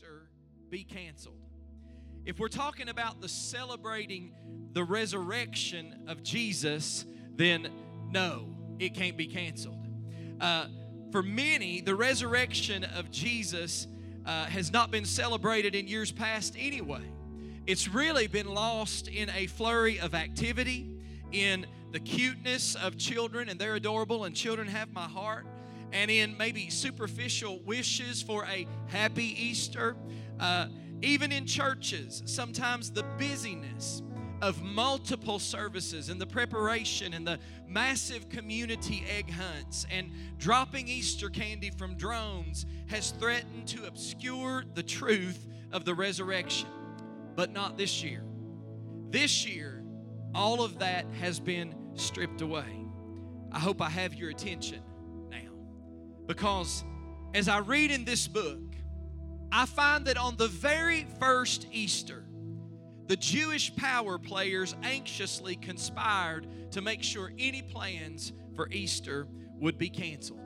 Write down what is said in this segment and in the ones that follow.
Easter be canceled? If we're talking about the celebrating the resurrection of Jesus, then no, it can't be canceled. Uh, for many, the resurrection of Jesus uh, has not been celebrated in years past anyway. It's really been lost in a flurry of activity, in the cuteness of children, and they're adorable, and children have my heart, and in maybe superficial wishes for a happy Easter. Uh, even in churches, sometimes the busyness of multiple services and the preparation and the massive community egg hunts and dropping Easter candy from drones has threatened to obscure the truth of the resurrection. But not this year. This year, all of that has been stripped away. I hope I have your attention. Because as I read in this book, I find that on the very first Easter, the Jewish power players anxiously conspired to make sure any plans for Easter would be canceled.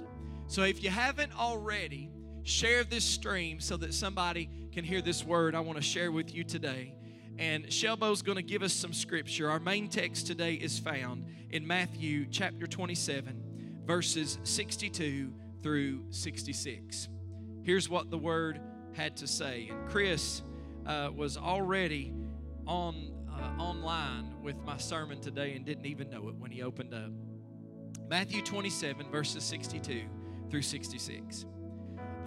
So if you haven't already, share this stream so that somebody can hear this word I want to share with you today. And Shelbo's going to give us some scripture. Our main text today is found in Matthew chapter 27, verses 62 through 66. Here's what the word had to say. And Chris uh, was already on uh, online with my sermon today and didn't even know it when he opened up. Matthew 27, verses 62 through 66.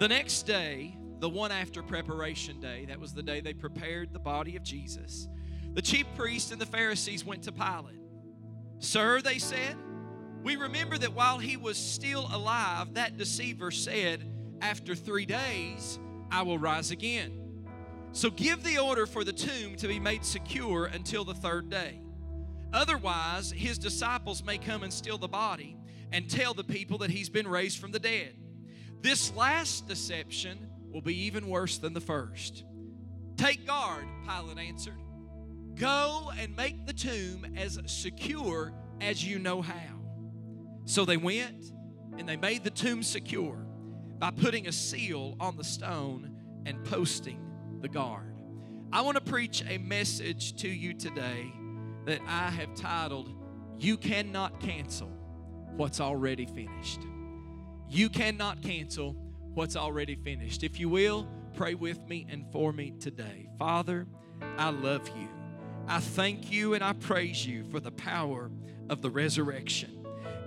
The next day, the one after preparation day, that was the day they prepared the body of Jesus, the chief priests and the Pharisees went to Pilate. Sir, they said, we remember that while he was still alive, that deceiver said, After three days, I will rise again. So give the order for the tomb to be made secure until the third day. Otherwise, his disciples may come and steal the body and tell the people that he's been raised from the dead. This last deception will be even worse than the first. Take guard, Pilate answered. Go and make the tomb as secure as you know how. So they went and they made the tomb secure by putting a seal on the stone and posting the guard. I want to preach a message to you today that I have titled, You Cannot Cancel What's Already Finished. You cannot cancel what's already finished. If you will, pray with me and for me today. Father, I love you. I thank you and I praise you for the power of the resurrection.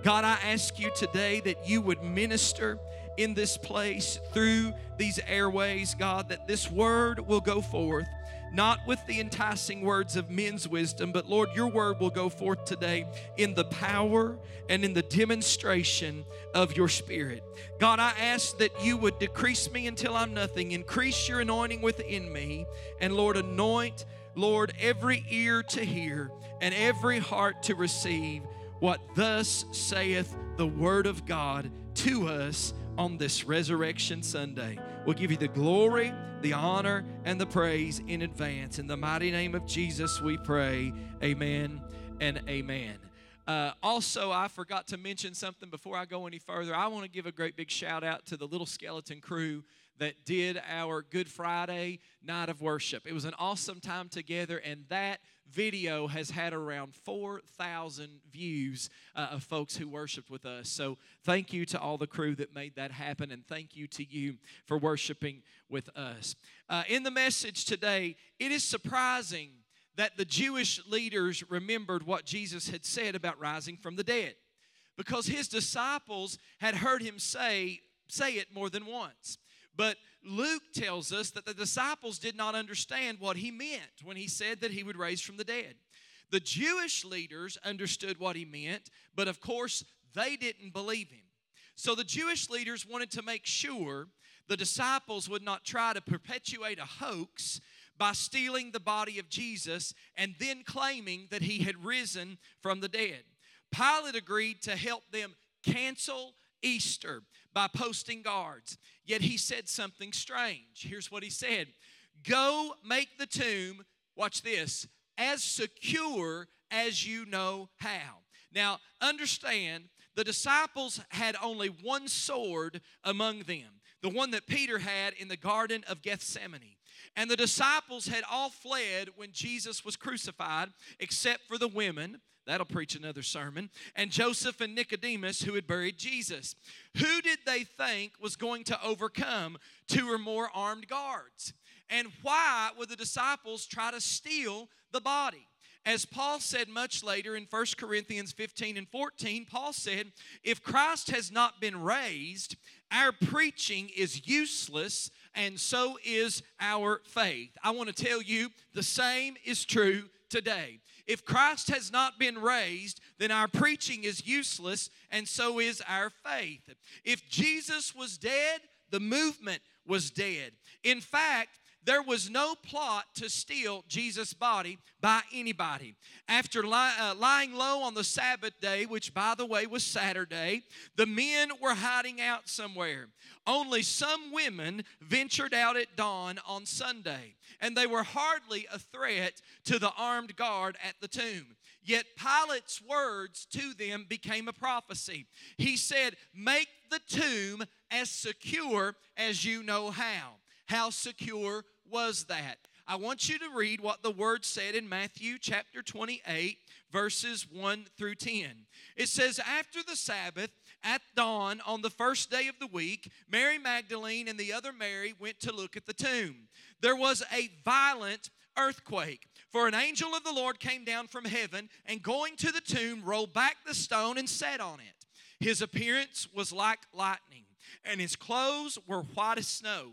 God, I ask you today that you would minister in this place through these airways, God, that this word will go forth not with the enticing words of men's wisdom, but Lord, your word will go forth today in the power and in the demonstration of your spirit. God, I ask that you would decrease me until I'm nothing, increase your anointing within me, and Lord, anoint, Lord, every ear to hear and every heart to receive what thus saith the word of God to us on this Resurrection Sunday. We'll give you the glory, the honor, and the praise in advance. In the mighty name of Jesus, we pray. Amen and amen. Uh, also, I forgot to mention something before I go any further. I want to give a great big shout out to the Little Skeleton crew that did our Good Friday night of worship. It was an awesome time together, and that video has had around 4,000 views uh, of folks who worshiped with us. So thank you to all the crew that made that happen, and thank you to you for worshiping with us. Uh, in the message today, it is surprising that the Jewish leaders remembered what Jesus had said about rising from the dead because his disciples had heard him say, say it more than once. But Luke tells us that the disciples did not understand what he meant when he said that he would raise from the dead. The Jewish leaders understood what he meant, but of course, they didn't believe him. So the Jewish leaders wanted to make sure the disciples would not try to perpetuate a hoax by stealing the body of Jesus and then claiming that he had risen from the dead. Pilate agreed to help them cancel Easter by posting guards. Yet he said something strange. Here's what he said Go make the tomb, watch this, as secure as you know how. Now, understand, the disciples had only one sword among them. the one that Peter had in the Garden of Gethsemane. And the disciples had all fled when Jesus was crucified, except for the women. That'll preach another sermon. And Joseph and Nicodemus, who had buried Jesus. Who did they think was going to overcome two or more armed guards? And why would the disciples try to steal the body? As Paul said much later in 1 Corinthians 15 and 14, Paul said, If Christ has not been raised, our preaching is useless, and so is our faith. I want to tell you the same is true today. If Christ has not been raised, then our preaching is useless, and so is our faith. If Jesus was dead, the movement was dead. In fact, there was no plot to steal Jesus' body by anybody. After uh, lying low on the Sabbath day, which by the way was Saturday, the men were hiding out somewhere. Only some women ventured out at dawn on Sunday, and they were hardly a threat to the armed guard at the tomb. Yet Pilate's words to them became a prophecy. He said, Make the tomb as secure as you know how. How secure was that? I want you to read what the word said in Matthew chapter 28, verses 1 through 10. It says, After the Sabbath, at dawn on the first day of the week, Mary Magdalene and the other Mary went to look at the tomb. There was a violent earthquake, for an angel of the Lord came down from heaven and going to the tomb, rolled back the stone and sat on it. His appearance was like lightning, and his clothes were white as snow.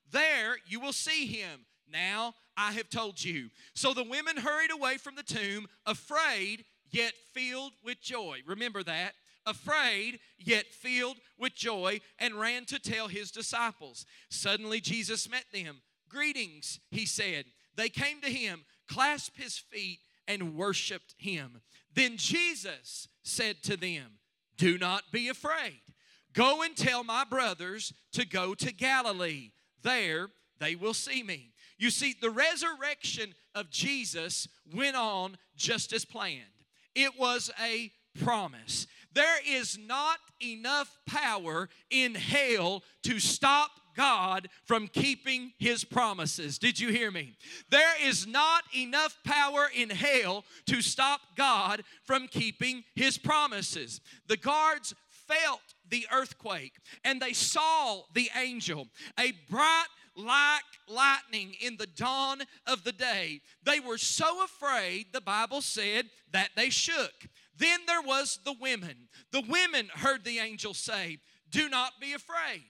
There you will see him. Now I have told you. So the women hurried away from the tomb, afraid, yet filled with joy. Remember that. Afraid, yet filled with joy, and ran to tell his disciples. Suddenly Jesus met them. Greetings, he said. They came to him, clasped his feet, and worshiped him. Then Jesus said to them, Do not be afraid. Go and tell my brothers to go to Galilee there they will see me. You see, the resurrection of Jesus went on just as planned. It was a promise. There is not enough power in hell to stop God from keeping his promises. Did you hear me? There is not enough power in hell to stop God from keeping his promises. The guards felt the earthquake and they saw the angel, a bright like lightning in the dawn of the day. They were so afraid, the Bible said, that they shook. Then there was the women. The women heard the angel say, Do not be afraid.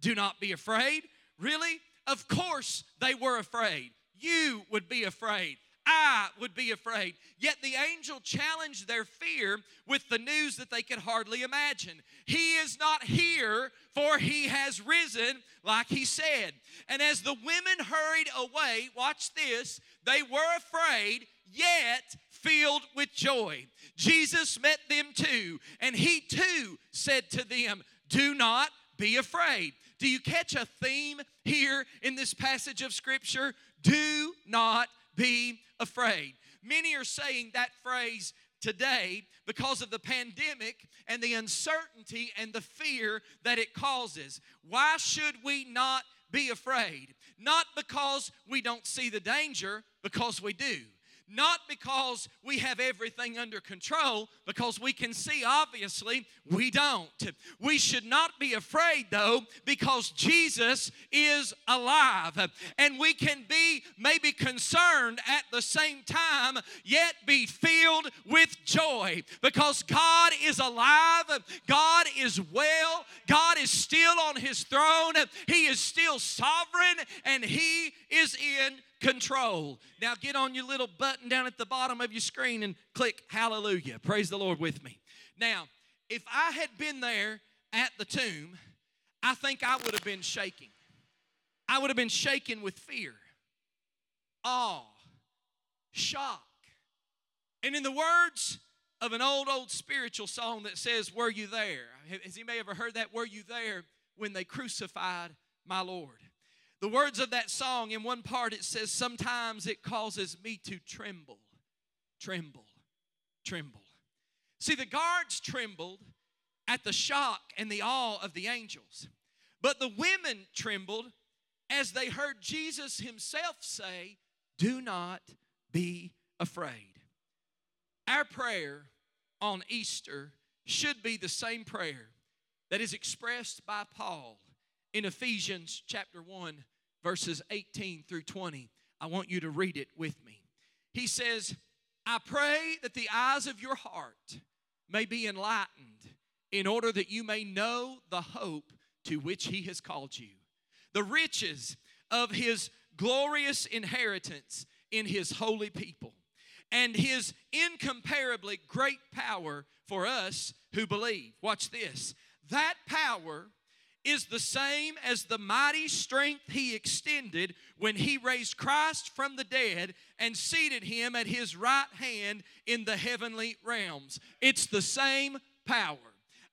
Do not be afraid. Really? Of course they were afraid. You would be afraid. I would be afraid. Yet the angel challenged their fear with the news that they could hardly imagine. He is not here, for he has risen, like he said. And as the women hurried away, watch this, they were afraid, yet filled with joy. Jesus met them too, and he too said to them, Do not be afraid. Do you catch a theme here in this passage of Scripture? Do not be afraid. Many are saying that phrase today because of the pandemic and the uncertainty and the fear that it causes. Why should we not be afraid? Not because we don't see the danger, because we do not because we have everything under control, because we can see obviously we don't. We should not be afraid though, because Jesus is alive. And we can be maybe concerned at the same time, yet be filled with joy, because God is alive, God is well, God is still on his throne, He is still sovereign, and He is in control. Now get on your little button down at the bottom of your screen and click hallelujah. Praise the Lord with me. Now, if I had been there at the tomb, I think I would have been shaking. I would have been shaken with fear, awe, shock. And in the words of an old, old spiritual song that says, Were you there? Has anybody ever heard that? Were you there when they crucified my Lord? The words of that song, in one part, it says, Sometimes it causes me to tremble, tremble, tremble. See, the guards trembled at the shock and the awe of the angels, but the women trembled as they heard Jesus himself say, Do not be afraid. Our prayer on Easter should be the same prayer that is expressed by Paul in Ephesians chapter 1, verses 18 through 20. I want you to read it with me. He says, I pray that the eyes of your heart may be enlightened in order that you may know the hope to which he has called you, the riches of his glorious inheritance in his holy people and his incomparably great power for us who believe. Watch this. That power is the same as the mighty strength he extended when he raised Christ from the dead and seated him at his right hand in the heavenly realms. It's the same power.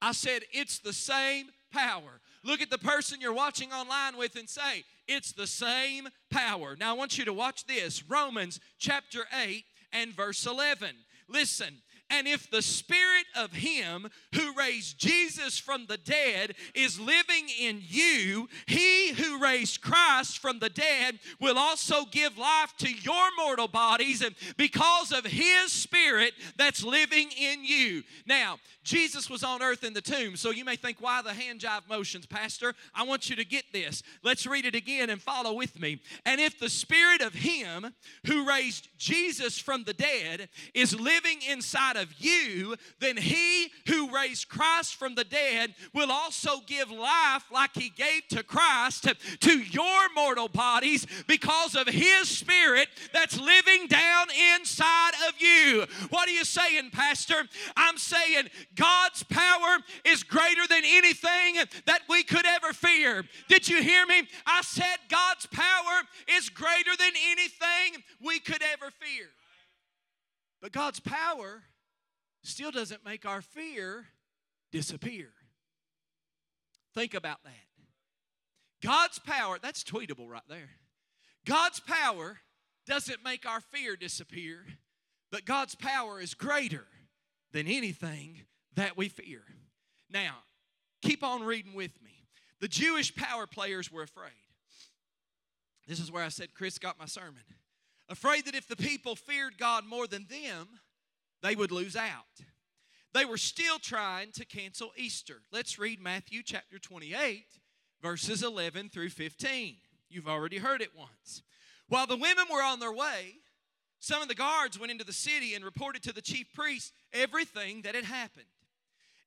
I said, it's the same power. Look at the person you're watching online with and say, it's the same power. Now I want you to watch this Romans chapter 8 and verse 11. Listen, and if the spirit of him who raised Jesus from the dead is living in you, he who raised Christ from the dead will also give life to your mortal bodies and because of his spirit that's living in you. Now, Jesus was on earth in the tomb. So you may think, why the hand jive motions, Pastor? I want you to get this. Let's read it again and follow with me. And if the spirit of him who raised Jesus from the dead is living inside of you, then he who raised Christ from the dead will also give life like he gave to Christ to your mortal bodies because of his spirit that's living down inside of you. What are you saying, Pastor? I'm saying God's power is greater than anything that we could ever fear. Did you hear me? I said God's power is greater than anything we could ever fear. But God's power still doesn't make our fear disappear. Think about that. God's power, that's tweetable right there. God's power doesn't make our fear disappear, but God's power is greater than anything that we fear. Now, keep on reading with me. The Jewish power players were afraid. This is where I said Chris got my sermon. Afraid that if the people feared God more than them, they would lose out. They were still trying to cancel Easter. Let's read Matthew chapter 28, verses 11 through 15. You've already heard it once. While the women were on their way, some of the guards went into the city and reported to the chief priests everything that had happened.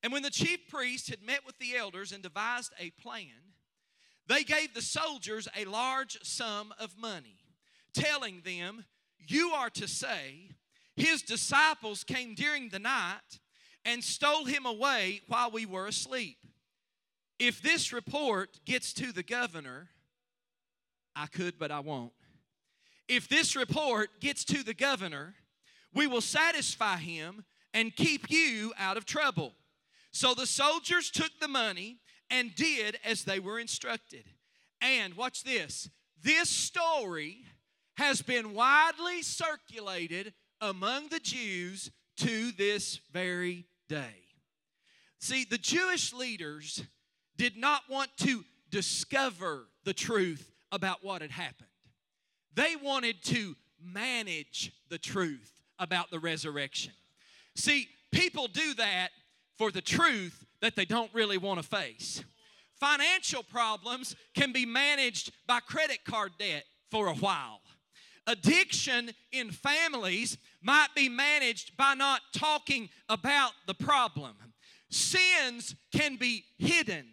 And when the chief priests had met with the elders and devised a plan, they gave the soldiers a large sum of money, telling them, You are to say, His disciples came during the night and stole him away while we were asleep. If this report gets to the governor, I could, but I won't. If this report gets to the governor, we will satisfy him and keep you out of trouble. So the soldiers took the money and did as they were instructed. And watch this this story has been widely circulated among the Jews to this very day. See, the Jewish leaders did not want to discover the truth about what had happened, they wanted to manage the truth about the resurrection. See, people do that for the truth that they don't really want to face. Financial problems can be managed by credit card debt for a while. Addiction in families might be managed by not talking about the problem. Sins can be hidden,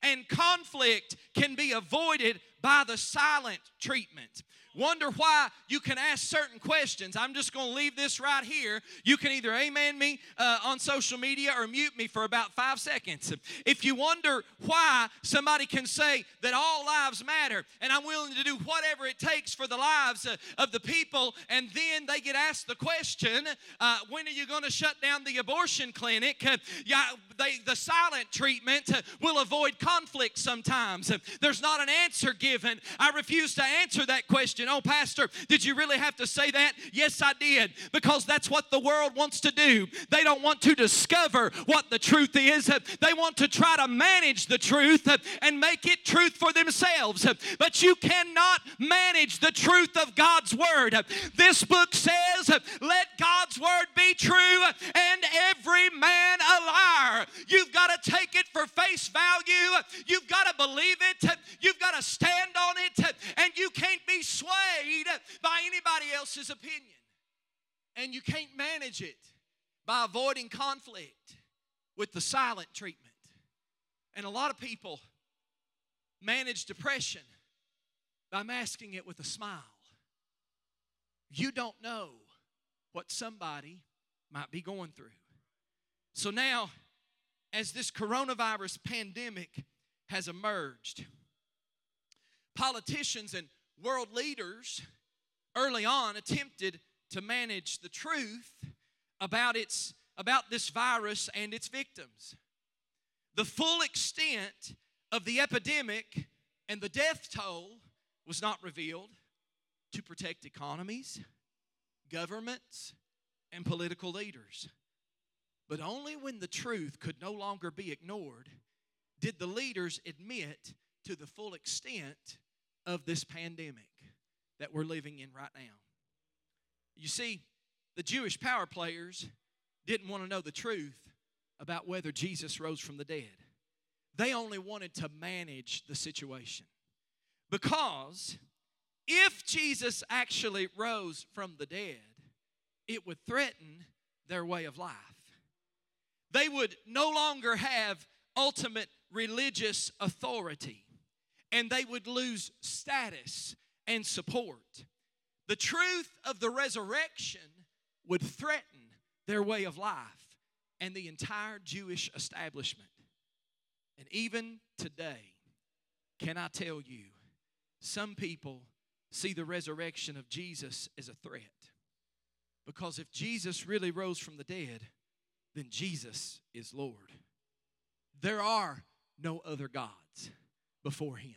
and conflict can be avoided by the silent treatment. Wonder why you can ask certain questions. I'm just going to leave this right here. You can either amen me uh, on social media or mute me for about five seconds. If you wonder why somebody can say that all lives matter and I'm willing to do whatever it takes for the lives uh, of the people, and then they get asked the question, uh, when are you going to shut down the abortion clinic? Uh, yeah, they, the silent treatment uh, will avoid conflict sometimes. There's not an answer given. I refuse to answer that question question. Oh, Pastor, did you really have to say that? Yes, I did, because that's what the world wants to do. They don't want to discover what the truth is, they want to try to manage the truth and make it truth for themselves. But you cannot manage the truth of God's Word. This book says, Let God's Word be true and every man a liar. You've got to take it for face value, you've got to believe it, you've got to stand on it, and you can't be swayed swayed by anybody else's opinion. And you can't manage it by avoiding conflict with the silent treatment. And a lot of people manage depression by masking it with a smile. You don't know what somebody might be going through. So now, as this coronavirus pandemic has emerged, politicians and world leaders early on attempted to manage the truth about its about this virus and its victims. The full extent of the epidemic and the death toll was not revealed to protect economies, governments, and political leaders. But only when the truth could no longer be ignored did the leaders admit to the full extent of this pandemic that we're living in right now. You see, the Jewish power players didn't want to know the truth about whether Jesus rose from the dead. They only wanted to manage the situation. Because if Jesus actually rose from the dead, it would threaten their way of life. They would no longer have ultimate religious authority and they would lose status and support. The truth of the resurrection would threaten their way of life and the entire Jewish establishment. And even today, can I tell you, some people see the resurrection of Jesus as a threat. Because if Jesus really rose from the dead, then Jesus is Lord. There are no other gods before him.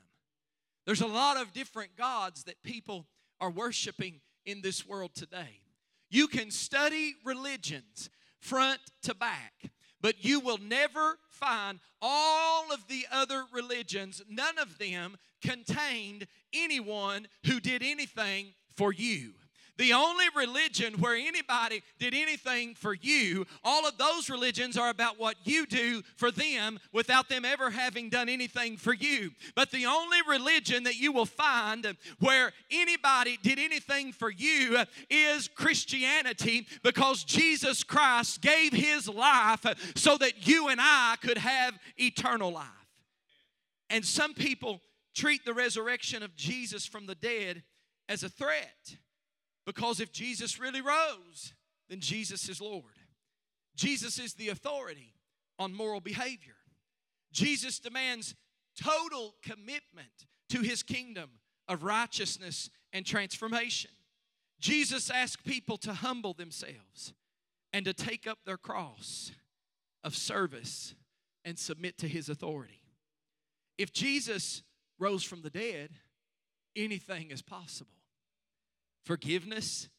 There's a lot of different gods that people are worshiping in this world today. You can study religions front to back, but you will never find all of the other religions, none of them contained anyone who did anything for you. The only religion where anybody did anything for you, all of those religions are about what you do for them without them ever having done anything for you. But the only religion that you will find where anybody did anything for you is Christianity because Jesus Christ gave his life so that you and I could have eternal life. And some people treat the resurrection of Jesus from the dead as a threat. Because if Jesus really rose, then Jesus is Lord. Jesus is the authority on moral behavior. Jesus demands total commitment to his kingdom of righteousness and transformation. Jesus asked people to humble themselves and to take up their cross of service and submit to his authority. If Jesus rose from the dead, anything is possible. Forgiveness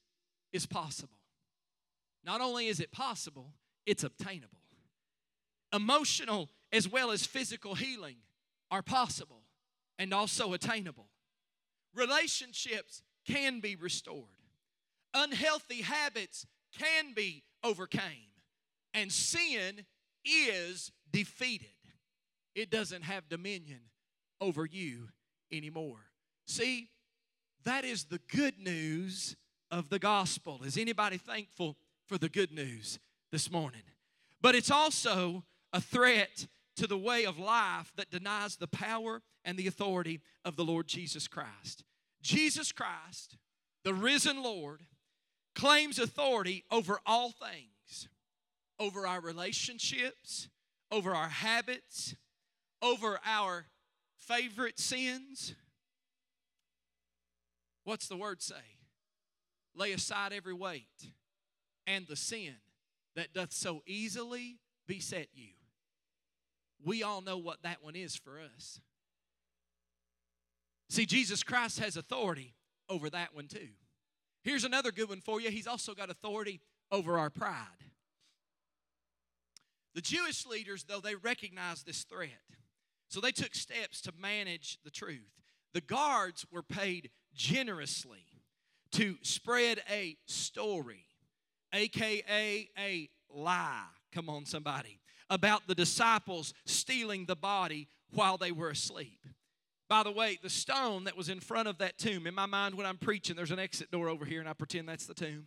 is possible. Not only is it possible, it's obtainable. Emotional as well as physical healing are possible and also attainable. Relationships can be restored. Unhealthy habits can be overcame. And sin is defeated. It doesn't have dominion over you anymore. See, that is the good news of the gospel. Is anybody thankful for the good news this morning? But it's also a threat to the way of life that denies the power and the authority of the Lord Jesus Christ. Jesus Christ, the risen Lord, claims authority over all things over our relationships, over our habits, over our favorite sins. What's the word say? Lay aside every weight and the sin that doth so easily beset you. We all know what that one is for us. See, Jesus Christ has authority over that one too. Here's another good one for you. He's also got authority over our pride. The Jewish leaders, though, they recognized this threat. So they took steps to manage the truth. The guards were paid generously to spread a story, aka a lie. Come on, somebody. About the disciples stealing the body while they were asleep. By the way, the stone that was in front of that tomb, in my mind when I'm preaching, there's an exit door over here, and I pretend that's the tomb.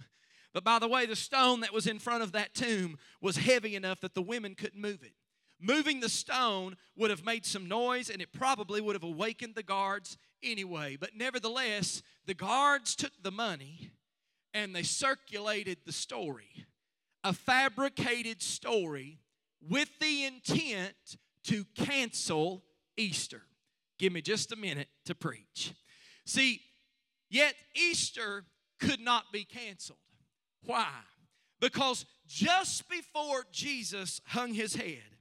But by the way, the stone that was in front of that tomb was heavy enough that the women couldn't move it. Moving the stone would have made some noise and it probably would have awakened the guards anyway. But nevertheless, the guards took the money and they circulated the story a fabricated story with the intent to cancel Easter. Give me just a minute to preach. See, yet Easter could not be canceled. Why? Because just before Jesus hung his head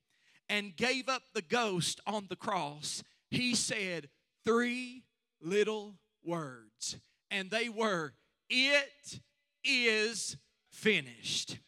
and gave up the ghost on the cross, he said three little words. And they were, It is finished.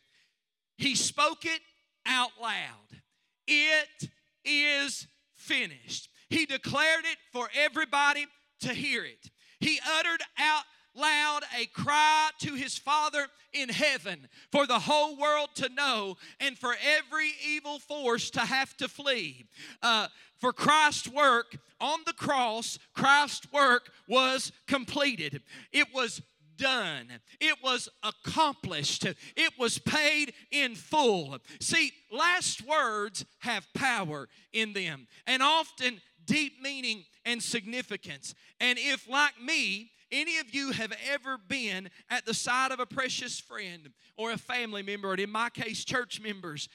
He spoke it out loud. It is finished. He declared it for everybody to hear it. He uttered out loud a cry to his Father in heaven for the whole world to know and for every evil force to have to flee. Uh, for Christ's work on the cross, Christ's work was completed. It was done. It was accomplished. It was paid in full. See, last words have power in them and often deep meaning and significance. And if, like me, any of you have ever been at the side of a precious friend or a family member, and in my case, church members,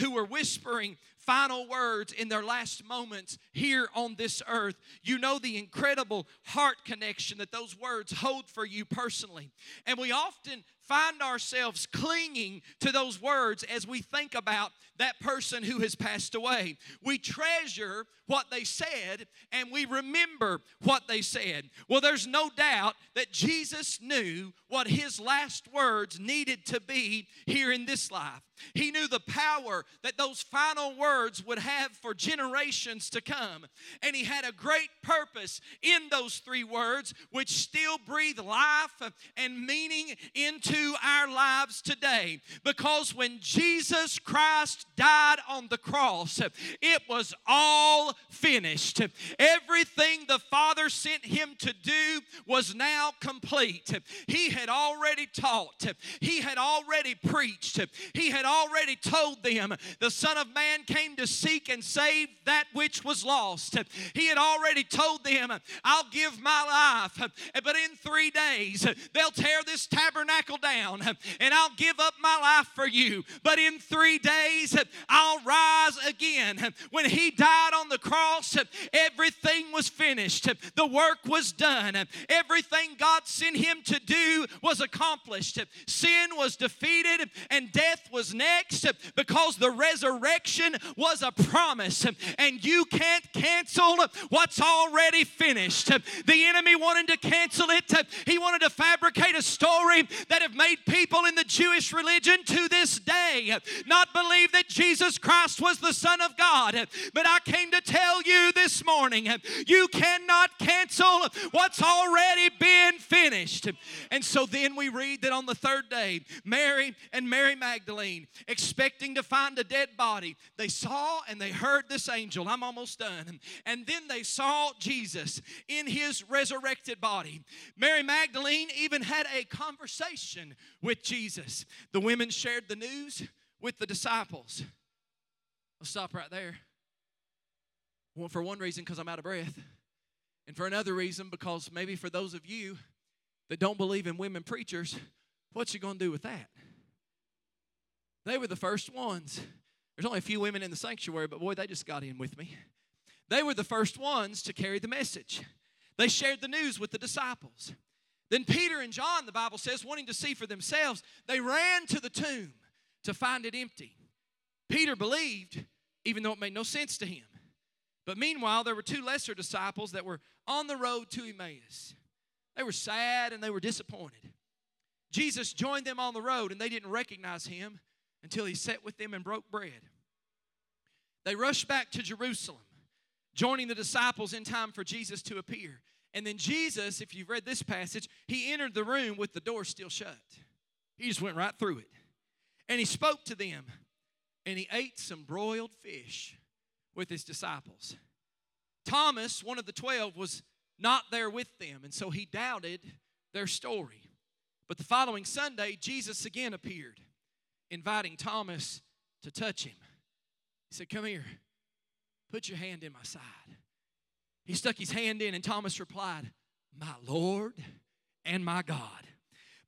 who are, whispering final words in their last moments here on this earth, you know the incredible heart connection that those words hold for you personally. And we often find ourselves clinging to those words as we think about that person who has passed away. We treasure what they said and we remember what they said. Well, there's no doubt that Jesus knew what his last words needed to be here in this life. He knew the power that those final words would have for generations to come. And he had a great purpose in those three words, which still breathe life and meaning into our lives today. Because when Jesus Christ died on the cross, it was all finished. Everything the Father sent him to do was now complete. He had already taught, he had already preached, he had already told them the Son of Man came to seek and save that which was lost. He had already told them, I'll give my life, but in three days they'll tear this tabernacle down down and I'll give up my life for you. But in three days, I'll rise again. When he died on the cross, everything was finished. The work was done. Everything God sent him to do was accomplished. Sin was defeated and death was next because the resurrection was a promise. And you can't cancel what's already finished. The enemy wanted to cancel it. He wanted to fabricate a story that have made people in the Jewish religion to this day not believe that Jesus Christ was the Son of God. But I came to tell you this morning you cannot cancel what's already been finished. And so then we read that on the third day, Mary and Mary Magdalene, expecting to find a dead body, they saw and they heard this angel. I'm almost done. And then they saw Jesus in his resurrected body. Mary Magdalene even had a conversation with Jesus. The women shared the news with the disciples. I'll stop right there. Well, for one reason, because I'm out of breath. And for another reason, because maybe for those of you that don't believe in women preachers, what's you to do with that? They were the first ones. There's only a few women in the sanctuary, but boy, they just got in with me. They were the first ones to carry the message. They shared the news with the disciples. Then Peter and John, the Bible says, wanting to see for themselves, they ran to the tomb to find it empty. Peter believed, even though it made no sense to him. But meanwhile, there were two lesser disciples that were on the road to Emmaus. They were sad and they were disappointed. Jesus joined them on the road and they didn't recognize him until he sat with them and broke bread. They rushed back to Jerusalem, joining the disciples in time for Jesus to appear. And then Jesus, if you've read this passage, he entered the room with the door still shut. He just went right through it. And he spoke to them, and he ate some broiled fish with his disciples. Thomas, one of the twelve, was not there with them, and so he doubted their story. But the following Sunday, Jesus again appeared, inviting Thomas to touch him. He said, Come here, put your hand in my side. He stuck his hand in, and Thomas replied, My Lord and my God.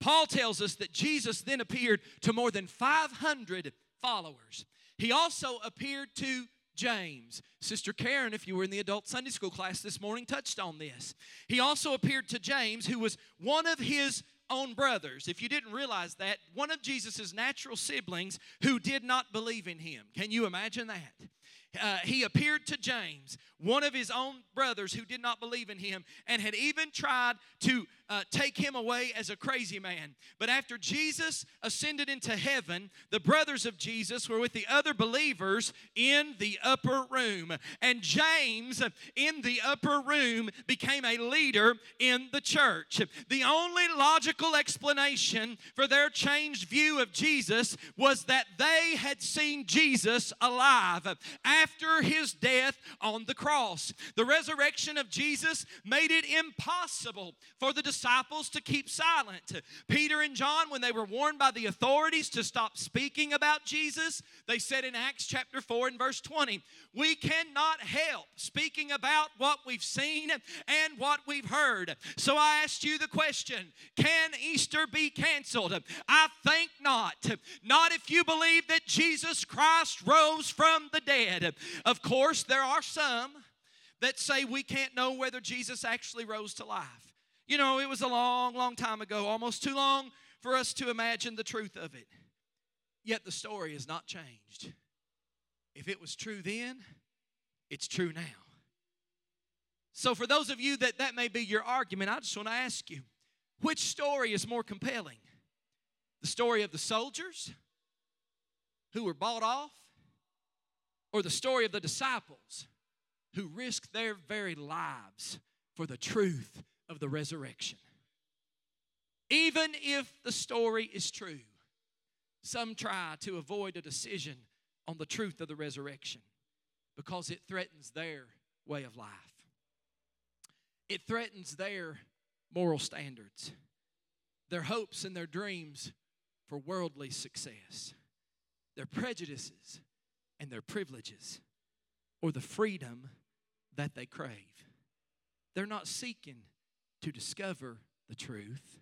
Paul tells us that Jesus then appeared to more than 500 followers. He also appeared to James. Sister Karen, if you were in the adult Sunday school class this morning, touched on this. He also appeared to James, who was one of his own brothers. If you didn't realize that, one of Jesus' natural siblings who did not believe in him. Can you imagine that? Uh, he appeared to James, one of his own brothers who did not believe in him, and had even tried to uh, take him away as a crazy man. But after Jesus ascended into heaven, the brothers of Jesus were with the other believers in the upper room. And James in the upper room became a leader in the church. The only logical explanation for their changed view of Jesus was that they had seen Jesus alive after his death on the cross. The resurrection of Jesus made it impossible for the disciples to keep silent. Peter and John, when they were warned by the authorities to stop speaking about Jesus, they said in Acts chapter 4 and verse 20, We cannot help speaking about what we've seen and what we've heard. So I asked you the question Can Easter be canceled? I think not. Not if you believe that Jesus Christ rose from the dead. Of course, there are some that say we can't know whether Jesus actually rose to life. You know, it was a long, long time ago, almost too long for us to imagine the truth of it. Yet the story has not changed. If it was true then, it's true now. So, for those of you that that may be your argument, I just want to ask you which story is more compelling? The story of the soldiers who were bought off, or the story of the disciples who risked their very lives for the truth of the resurrection. Even if the story is true, some try to avoid a decision on the truth of the resurrection because it threatens their way of life. It threatens their moral standards, their hopes and their dreams for worldly success, their prejudices and their privileges, or the freedom that they crave. They're not seeking to discover the truth,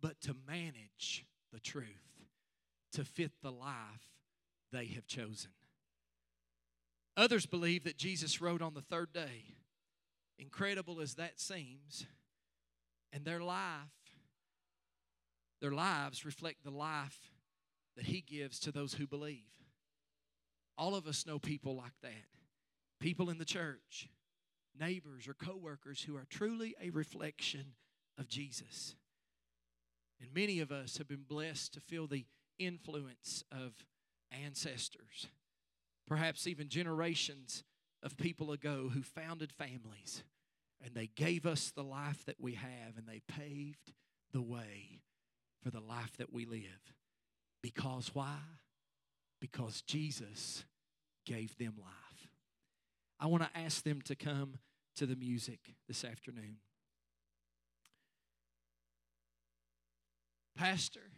but to manage the truth to fit the life they have chosen. Others believe that Jesus rode on the third day. Incredible as that seems, and their life, their lives reflect the life that He gives to those who believe. All of us know people like that. People in the church, neighbors or coworkers who are truly a reflection of Jesus. And many of us have been blessed to feel the influence of ancestors, perhaps even generations of people ago who founded families. And they gave us the life that we have, and they paved the way for the life that we live. Because why? Because Jesus gave them life. I want to ask them to come to the music this afternoon. Pastor,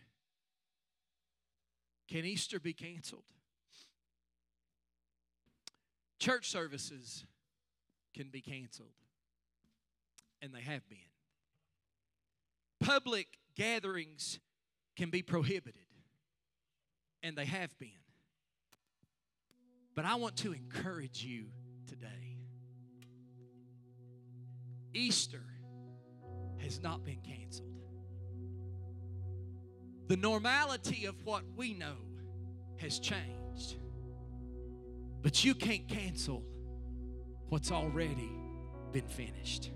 can Easter be canceled? Church services can be canceled. And they have been. Public gatherings can be prohibited. And they have been. But I want to encourage you today. Easter has not been canceled. The normality of what we know has changed. But you can't cancel what's already been finished.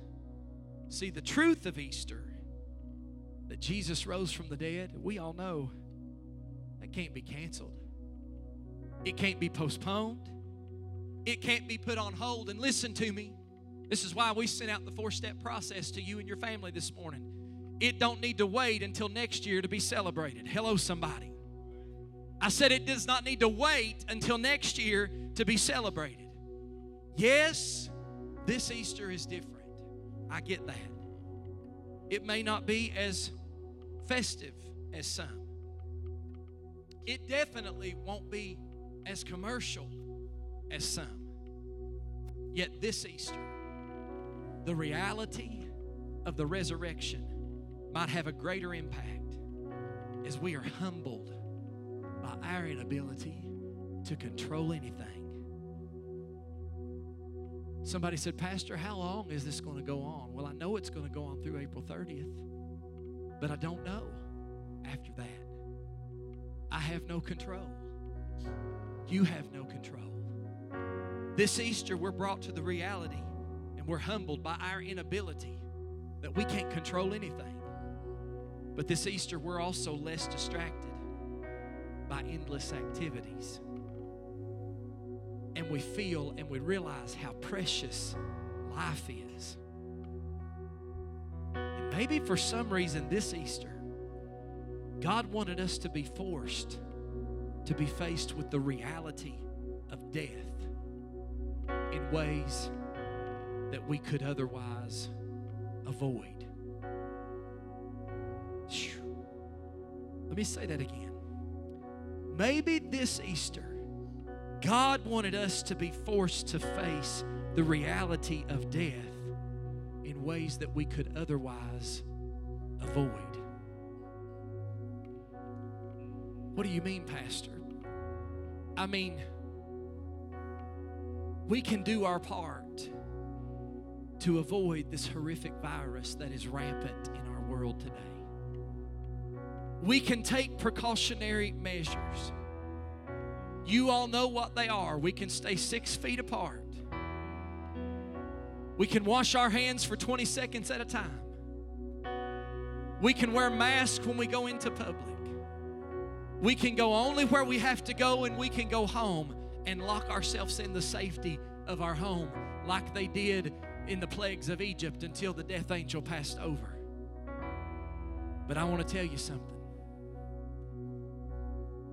See, the truth of Easter, that Jesus rose from the dead, we all know that can't be canceled. It can't be postponed. It can't be put on hold. And listen to me. This is why we sent out the four-step process to you and your family this morning. It don't need to wait until next year to be celebrated. Hello, somebody. I said it does not need to wait until next year to be celebrated. Yes, this Easter is different. I get that. It may not be as festive as some. It definitely won't be as commercial as some. Yet this Easter, the reality of the resurrection might have a greater impact as we are humbled by our inability to control anything. Somebody said, Pastor, how long is this going to go on? Well, I know it's going to go on through April 30th, but I don't know after that. I have no control. You have no control. This Easter, we're brought to the reality and we're humbled by our inability that we can't control anything. But this Easter, we're also less distracted by endless activities. And we feel and we realize how precious life is. And maybe for some reason this Easter, God wanted us to be forced to be faced with the reality of death in ways that we could otherwise avoid. Let me say that again. Maybe this Easter, God wanted us to be forced to face the reality of death in ways that we could otherwise avoid. What do you mean, Pastor? I mean, we can do our part to avoid this horrific virus that is rampant in our world today. We can take precautionary measures. You all know what they are. We can stay six feet apart. We can wash our hands for 20 seconds at a time. We can wear masks when we go into public. We can go only where we have to go and we can go home and lock ourselves in the safety of our home like they did in the plagues of Egypt until the death angel passed over. But I want to tell you something.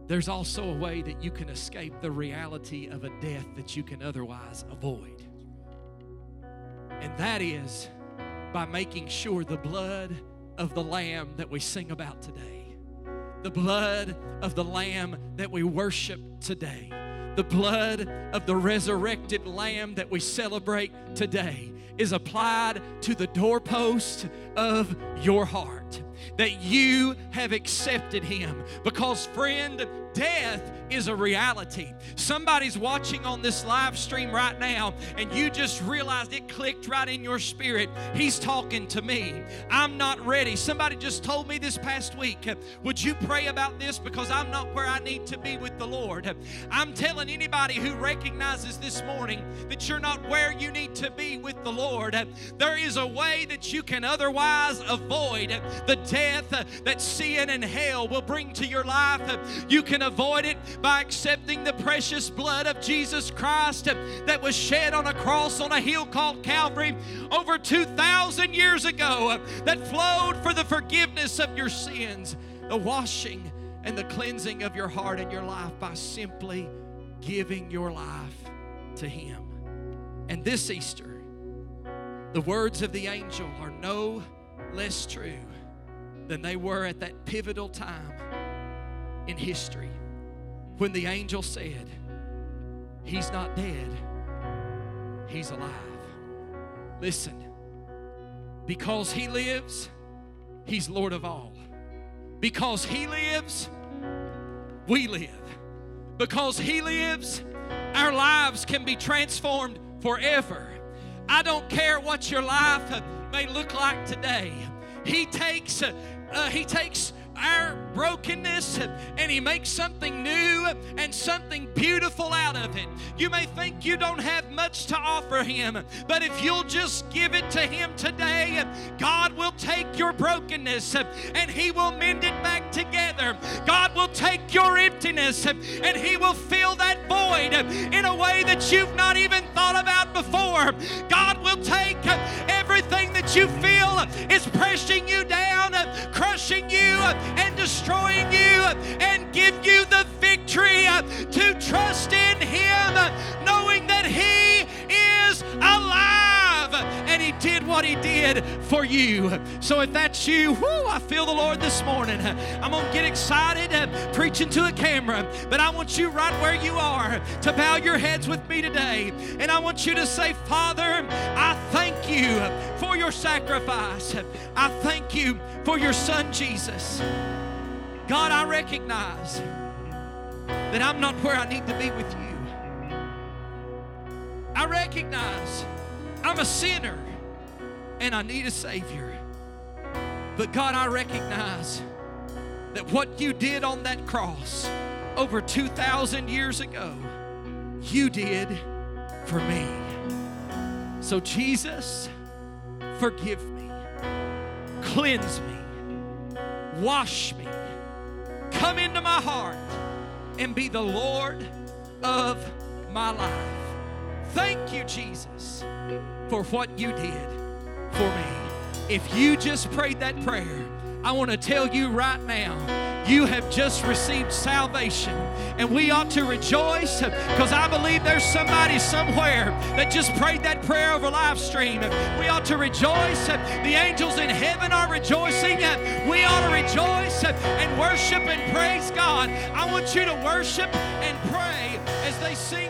There's also a way that you can escape the reality of a death that you can otherwise avoid. And that is by making sure the blood of the Lamb that we sing about today, the blood of the Lamb that we worship today, the blood of the resurrected Lamb that we celebrate today is applied to the doorpost of your heart. That you have accepted Him. Because, friend, death is a reality. Somebody's watching on this live stream right now, and you just realized it clicked right in your spirit. He's talking to me. I'm not ready. Somebody just told me this past week, Would you pray about this? Because I'm not where I need to be with the Lord. I'm telling anybody who recognizes this morning that you're not where you need to be with the Lord, there is a way that you can otherwise avoid the death that sin and hell will bring to your life. You can avoid it by accepting the precious blood of Jesus Christ that was shed on a cross on a hill called Calvary over 2,000 years ago uh, that flowed for the forgiveness of your sins, the washing and the cleansing of your heart and your life by simply giving your life to Him. And this Easter, the words of the angel are no less true than they were at that pivotal time in history when the angel said, He's not dead, He's alive. Listen, because He lives, He's Lord of all. Because He lives, we live. Because He lives, our lives can be transformed forever. I don't care what your life may look like today. He takes, uh, He takes our brokenness and He makes something new and something beautiful out of it. You may think you don't have much to offer Him, but if you'll just give it to Him today, God will take your brokenness and He will mend it back together. God will take your emptiness and He will fill that void in a way that you've not even thought about before. God will take everything you feel is pressing you down, crushing you, and destroying you and give you the victory to trust in Him, knowing that He is alive and He did what He did for you. So if that's you, whoo, I feel the Lord this morning. I'm going to get excited uh, preaching to a camera, but I want you right where you are to bow your heads with me today. And I want you to say, Father, I thank you for your sacrifice. I thank you for your son Jesus. God, I recognize that I'm not where I need to be with you. I recognize I'm a sinner and I need a Savior. But God, I recognize that what you did on that cross over 2,000 years ago, you did for me. So, Jesus, forgive me, cleanse me, wash me, come into my heart, and be the Lord of my life. Thank you, Jesus, for what you did for me. If you just prayed that prayer, I want to tell you right now, you have just received salvation. And we ought to rejoice because I believe there's somebody somewhere that just prayed that prayer over live stream. We ought to rejoice. The angels in heaven are rejoicing. We ought to rejoice and worship and praise God. I want you to worship and pray as they sing